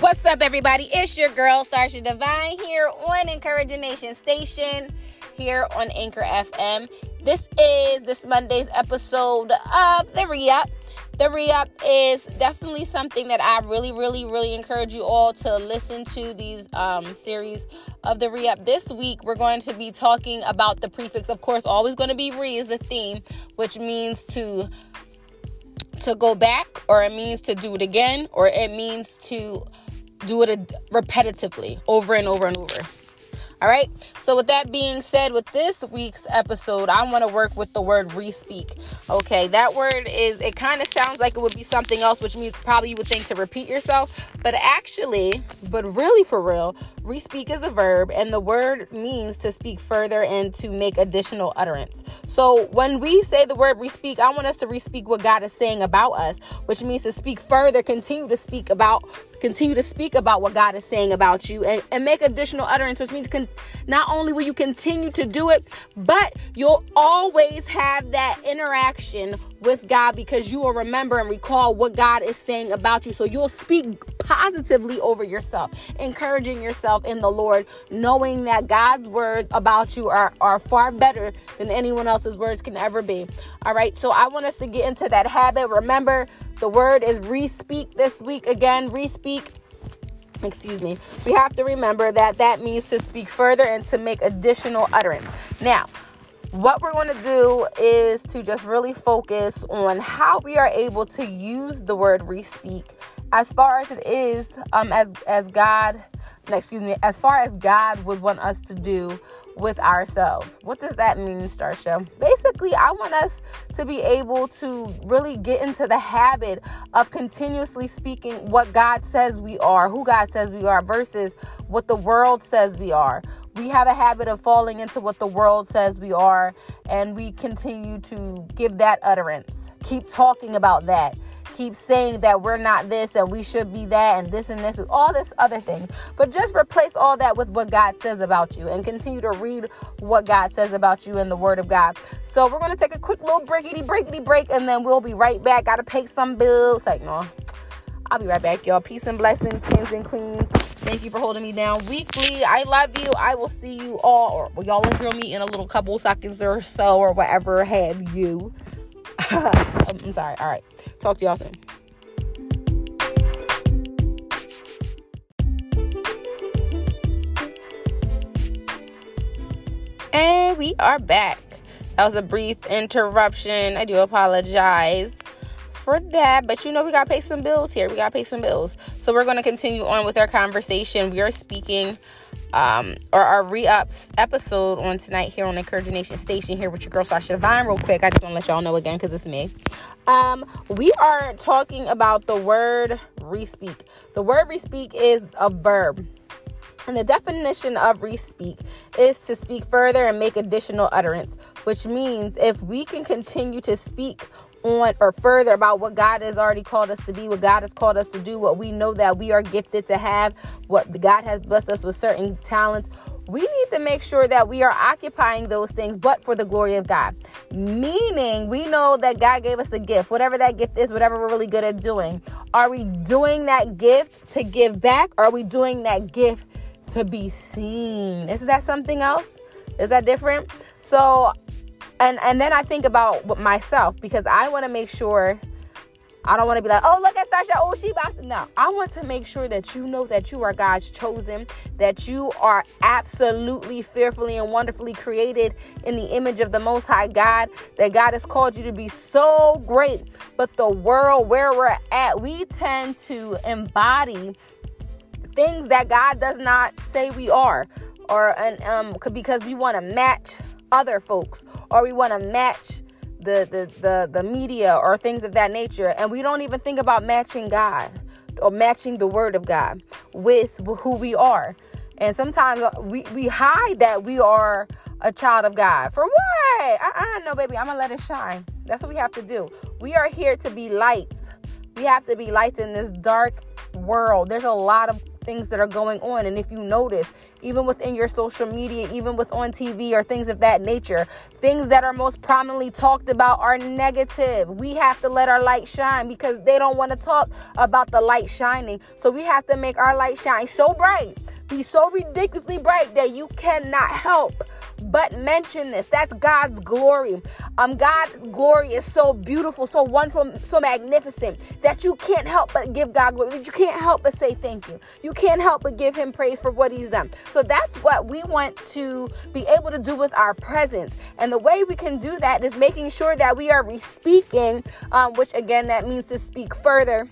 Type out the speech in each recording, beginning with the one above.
What's up, everybody? It's your girl, Starsha Divine, here on Encouraging Nation Station, here on Anchor FM. This is this Monday's episode of The Re Up. The Re Up is definitely something that I really, really, really encourage you all to listen to these um, series of The Re Up. This week, we're going to be talking about the prefix. Of course, always going to be re is the theme, which means to to go back or it means to do it again or it means to do it repetitively over and over and over. All right. So, with that being said, with this week's episode, I want to work with the word respeak. Okay. That word is, it kind of sounds like it would be something else, which means probably you would think to repeat yourself. But actually, but really for real, respeak is a verb, and the word means to speak further and to make additional utterance. So, when we say the word respeak, I want us to respeak what God is saying about us, which means to speak further, continue to speak about continue to speak about what God is saying about you and, and make additional utterance, which means con- not only will you continue to do it, but you'll always have that interaction with God because you will remember and recall what God is saying about you. So you'll speak positively over yourself, encouraging yourself in the Lord, knowing that God's words about you are, are far better than anyone else's words can ever be. All right, so I want us to get into that habit. Remember, the word is respeak this week again, respeak excuse me, we have to remember that that means to speak further and to make additional utterance. Now, what we're going to do is to just really focus on how we are able to use the word respeak as far as it is um, as as God excuse me as far as God would want us to do with ourselves. What does that mean, Starsha? Basically, I want us to be able to really get into the habit of continuously speaking what God says we are, who God says we are, versus what the world says we are. We have a habit of falling into what the world says we are, and we continue to give that utterance. Keep talking about that keep saying that we're not this and we should be that and this and this and all this other thing. But just replace all that with what God says about you and continue to read what God says about you in the Word of God. So we're gonna take a quick little breakity breakity break and then we'll be right back. Gotta pay some bills. Like no. I'll be right back, y'all. Peace and blessings, kings and queens. Thank you for holding me down weekly. I love you. I will see you all, or y'all will hear me in a little couple seconds or so, or whatever have you. I'm sorry. All right. Talk to y'all soon. And we are back. That was a brief interruption. I do apologize for that, but you know, we got to pay some bills here. We got to pay some bills. So, we're going to continue on with our conversation. We are speaking um, or our re-ups episode on tonight here on Encouraging Nation Station here with your girl Starsha Divine real quick. I just want to let y'all know again because it's me. Um, we are talking about the word respeak. The word respeak is a verb. And the definition of respeak is to speak further and make additional utterance, which means if we can continue to speak on or further about what God has already called us to be, what God has called us to do, what we know that we are gifted to have, what God has blessed us with certain talents. We need to make sure that we are occupying those things, but for the glory of God. Meaning, we know that God gave us a gift, whatever that gift is, whatever we're really good at doing. Are we doing that gift to give back? Or are we doing that gift to be seen? Is that something else? Is that different? So and and then I think about myself because I want to make sure I don't want to be like, oh look at Starsha, oh she about to no. I want to make sure that you know that you are God's chosen, that you are absolutely fearfully and wonderfully created in the image of the Most High God. That God has called you to be so great, but the world where we're at, we tend to embody things that God does not say we are, or and um because we want to match other folks or we want to match the, the the the media or things of that nature and we don't even think about matching God or matching the word of God with who we are. And sometimes we, we hide that we are a child of God. For what? I, I know, baby. I'm to let it shine. That's what we have to do. We are here to be lights. We have to be lights in this dark world. There's a lot of things that are going on. And if you notice, even within your social media, even with on TV or things of that nature, things that are most prominently talked about are negative. We have to let our light shine because they don't want to talk about the light shining. So we have to make our light shine so bright, be so ridiculously bright that you cannot help but mention this. That's God's glory. Um, God's glory is so beautiful, so wonderful, so magnificent that you can't help but give God glory. You can't help but say thank you. You can't help but give Him praise for what He's done. So that's what we want to be able to do with our presence. And the way we can do that is making sure that we are re- speaking, um, which again, that means to speak further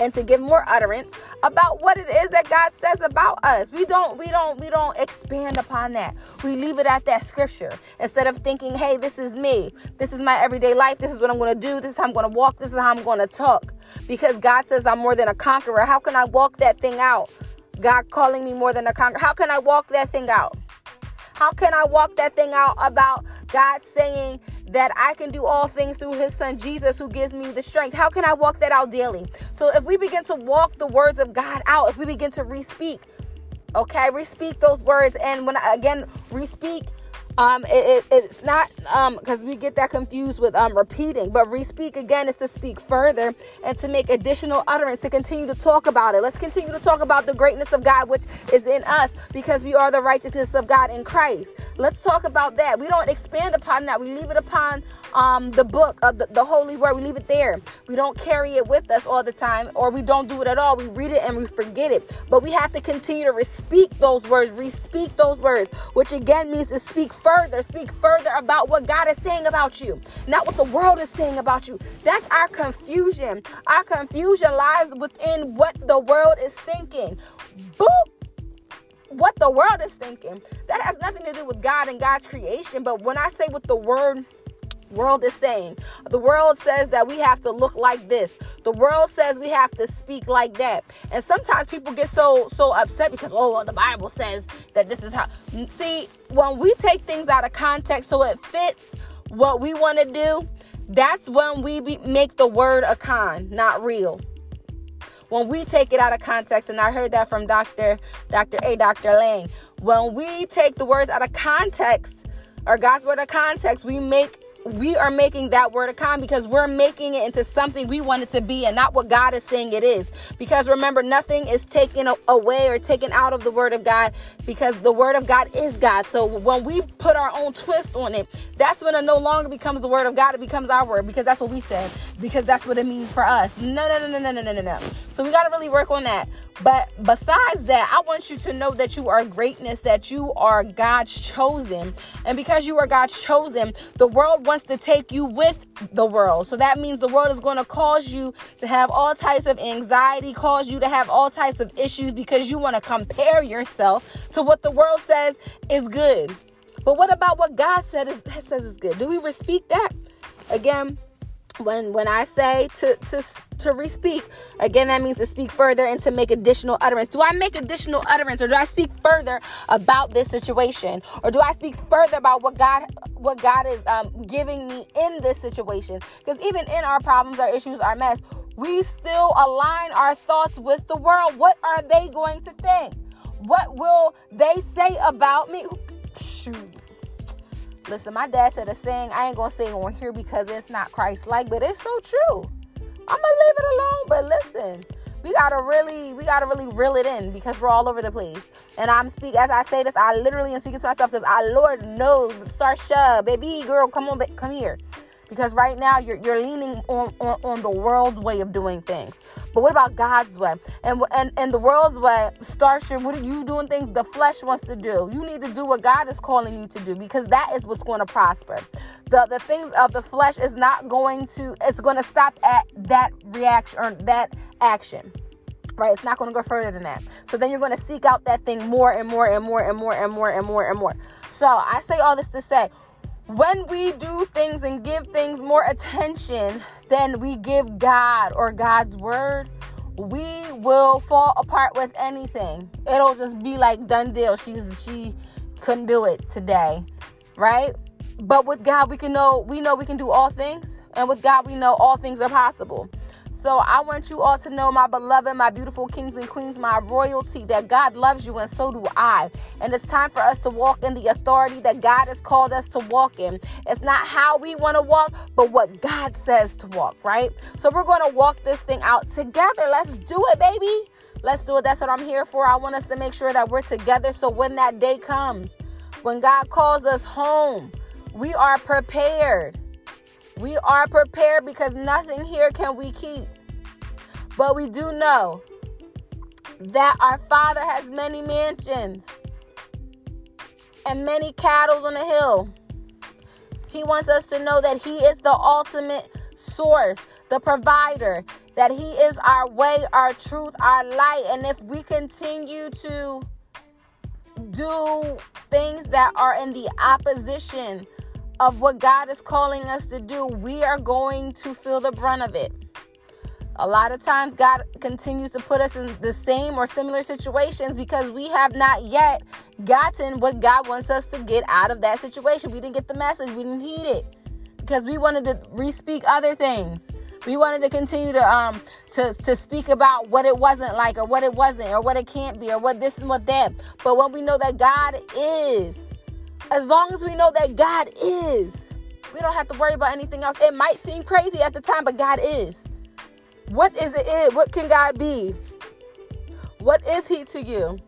and to give more utterance about what it is that God says about us. We don't we don't we don't expand upon that. We leave it at that scripture instead of thinking, "Hey, this is me. This is my everyday life. This is what I'm going to do. This is how I'm going to walk. This is how I'm going to talk." Because God says I'm more than a conqueror. How can I walk that thing out? God calling me more than a conqueror. How can I walk that thing out? How can I walk that thing out about God saying that I can do all things through his son Jesus who gives me the strength? How can I walk that out daily? So if we begin to walk the words of God out, if we begin to re-speak, okay, re-speak those words, and when I, again re-speak um, it, it, it's not um because we get that confused with um repeating, but re-speak again is to speak further and to make additional utterance to continue to talk about it. Let's continue to talk about the greatness of God which is in us because we are the righteousness of God in Christ. Let's talk about that. We don't expand upon that. We leave it upon um the book of the, the holy word. We leave it there. We don't carry it with us all the time, or we don't do it at all. We read it and we forget it. But we have to continue to re-speak those words, re-speak those words, which again means to speak further, speak further about what God is saying about you, not what the world is saying about you. That's our confusion. Our confusion lies within what the world is thinking. Boop what the world is thinking. That has nothing to do with God and God's creation. But when I say what the word world is saying. The world says that we have to look like this. The world says we have to speak like that. And sometimes people get so so upset because oh well, the Bible says that this is how See, when we take things out of context so it fits what we want to do, that's when we be, make the word a con, not real. When we take it out of context, and I heard that from Dr. Dr. A. Dr. Lang. When we take the words out of context, or God's word out of context, we make we are making that word a con because we're making it into something we want it to be and not what God is saying it is. Because remember, nothing is taken away or taken out of the word of God because the word of God is God. So when we put our own twist on it, that's when it no longer becomes the word of God, it becomes our word because that's what we said, because that's what it means for us. No, no, no, no, no, no, no, no. So we got to really work on that. But besides that, I want you to know that you are greatness, that you are God's chosen. And because you are God's chosen, the world wants to take you with the world. So that means the world is going to cause you to have all types of anxiety, cause you to have all types of issues because you want to compare yourself to what the world says is good. But what about what God said is, says is good? Do we speak that? Again, when when I say to to to re-speak, again that means to speak further and to make additional utterance. Do I make additional utterance or do I speak further about this situation? Or do I speak further about what God what God is um, giving me in this situation? Because even in our problems, our issues, our mess, we still align our thoughts with the world. What are they going to think? What will they say about me? Shoot Listen, my dad said a saying, I ain't gonna say it on here because it's not Christ like, but it's so true. I'm gonna leave it alone, but listen, we gotta really, we gotta really reel it in because we're all over the place. And I'm speak as I say this, I literally am speaking to myself because I Lord knows, Starsha, baby girl, come on, come here because right now you're, you're leaning on, on, on the world's way of doing things. But what about god's way? And and, and the world's way Starsha what are you doing things the flesh wants to do? You need to do what god is calling you to do because that is what's going to prosper. The the things of the flesh is not going to it's going to stop at that reaction or that action right? It's not going to go further than that. So then you're going to seek out that thing more and more and more and more and more and more and more. So i say all this to say when we do things and give things more attention than we give God or God's word, we will fall apart with anything. It'll just be like done deal. She's she couldn't do it today, right? But with God, we can know we know we can do all things, and with God, we know all things are possible. So I want you all to know, my beloved, my beautiful kings and queens, my royalty, that God loves you and so do I. And it's time for us to walk in the authority that God has called us to walk in. It's not how we want to walk, but what God says to walk, right? So we're going to walk this thing out together. Let's do it, baby. Let's do it. That's what I'm here for. I want us to make sure that we're together so when that day comes, when God calls us home, we are prepared. We are prepared because nothing here can we keep. But we do know that our Father has many mansions and many cattle on the hill. He wants us to know that He is the ultimate source, the provider, that He is our way, our truth, our light. And if we continue to do things that are in the opposition of what God is calling us to do, we are going to feel the brunt of it. A lot of times, God continues to put us in the same or similar situations because we have not yet gotten what God wants us to get out of that situation. We didn't get the message, we didn't heed it because we wanted to re-speak other things. We wanted to continue to um to to speak about what it wasn't like or what it wasn't or what it can't be or what this and what that. But when we know that God is, as long as we know that God is, we don't have to worry about anything else. It might seem crazy at the time, but God is. What is it? What can God be? What is He to you?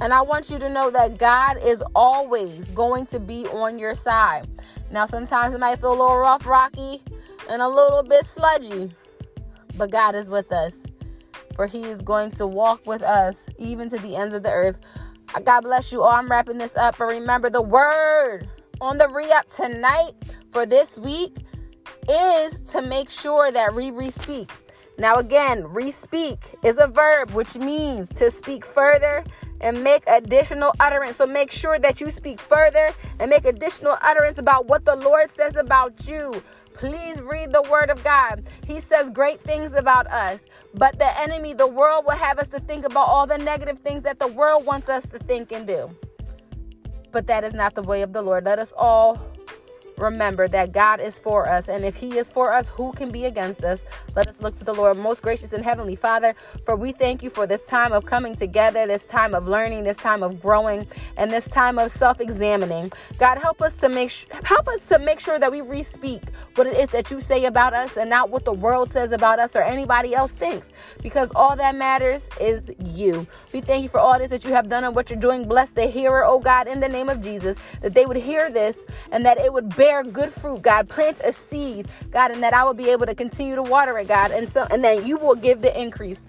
And I want you to know that God is always going to be on your side. Now, sometimes it might feel a little rough, rocky, and a little bit sludgy, but God is with us. For He is going to walk with us even to the ends of the earth. Uh, God bless you all. I'm wrapping this up. But remember, the word on the re up tonight for this week is to make sure that we re speak. Now, again, re speak is a verb which means to speak further and make additional utterance. So make sure that you speak further and make additional utterance about what the Lord says about you. Please read the word of God. He says great things about us, but the enemy, the world, will have us to think about all the negative things that the world wants us to think and do. But that is not the way of the Lord. Let us all remember that God is for us. And if He is for us, who can be against us? Let us look to the Lord, most gracious and heavenly Father, for we thank you for this time of coming together, this time of learning, this time of growing, and this time of self-examining. God, help us to make sh- help us to make sure that we re-speak what it is that you say about us and not what the world says about us or anybody else thinks. Because all that matters is you. We thank you for all this that you have done and what you're doing. Bless the hearer, oh God, in the name of Jesus, that they would hear this and that it would bear bear good fruit, God. Plant a seed, God, and that I will be able to continue to water it, God. And so and then you will give the increase.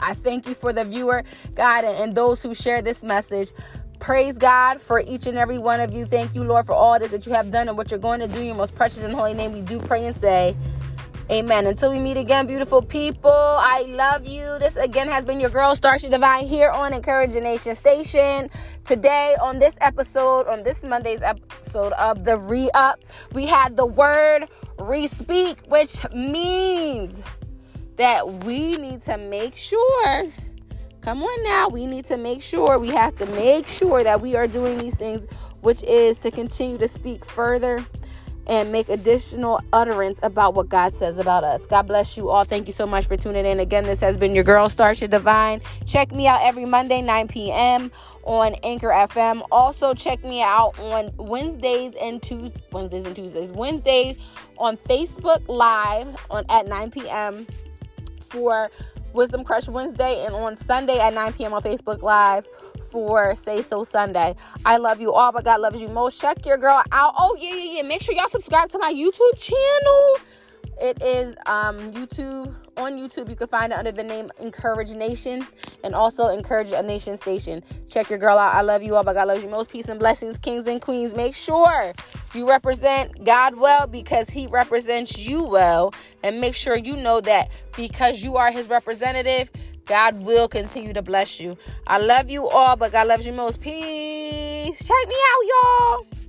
I thank you for the viewer, God, and, those who share this message. Praise God for each and every one of you. Thank you, Lord, for all it is that you have done and what you're going to do. In your most precious and holy name, we do pray and say, Amen. Until we meet again, beautiful people, I love you. This again has been your girl, Starsha Divine, here on Encouraging Nation Station. Today, on this episode, on this Monday's episode of the Re Up, we had the word re speak, which means that we need to make sure. Come on now, we need to make sure, we have to make sure that we are doing these things, which is to continue to speak further and make additional utterance about what God says about us. God bless you all. Thank you so much for tuning in. Again, this has been your girl, Starsha Divine. Check me out every Monday, 9 p.m. on Anchor FM. Also, check me out on Wednesdays and Tuesdays. Wednesdays and Tuesdays. Wednesdays on Facebook Live on at 9 p.m. for Wisdom Crush Wednesday and on Sunday at 9 p.m. on Facebook Live for Say So Sunday. I love you all, but God loves you most. Check your girl out. Oh, yeah, yeah, yeah. Make sure y'all subscribe to my YouTube channel. It is um, YouTube on YouTube. You can find it under the name Encourage Nation and also Encourage a Nation Station. Check your girl out. I love you all, but God loves you most. Peace and blessings, kings and queens. Make sure you represent God well because He represents you well, and make sure you know that because you are His representative. God will continue to bless you. I love you all, but God loves you most. Peace. Check me out, y'all.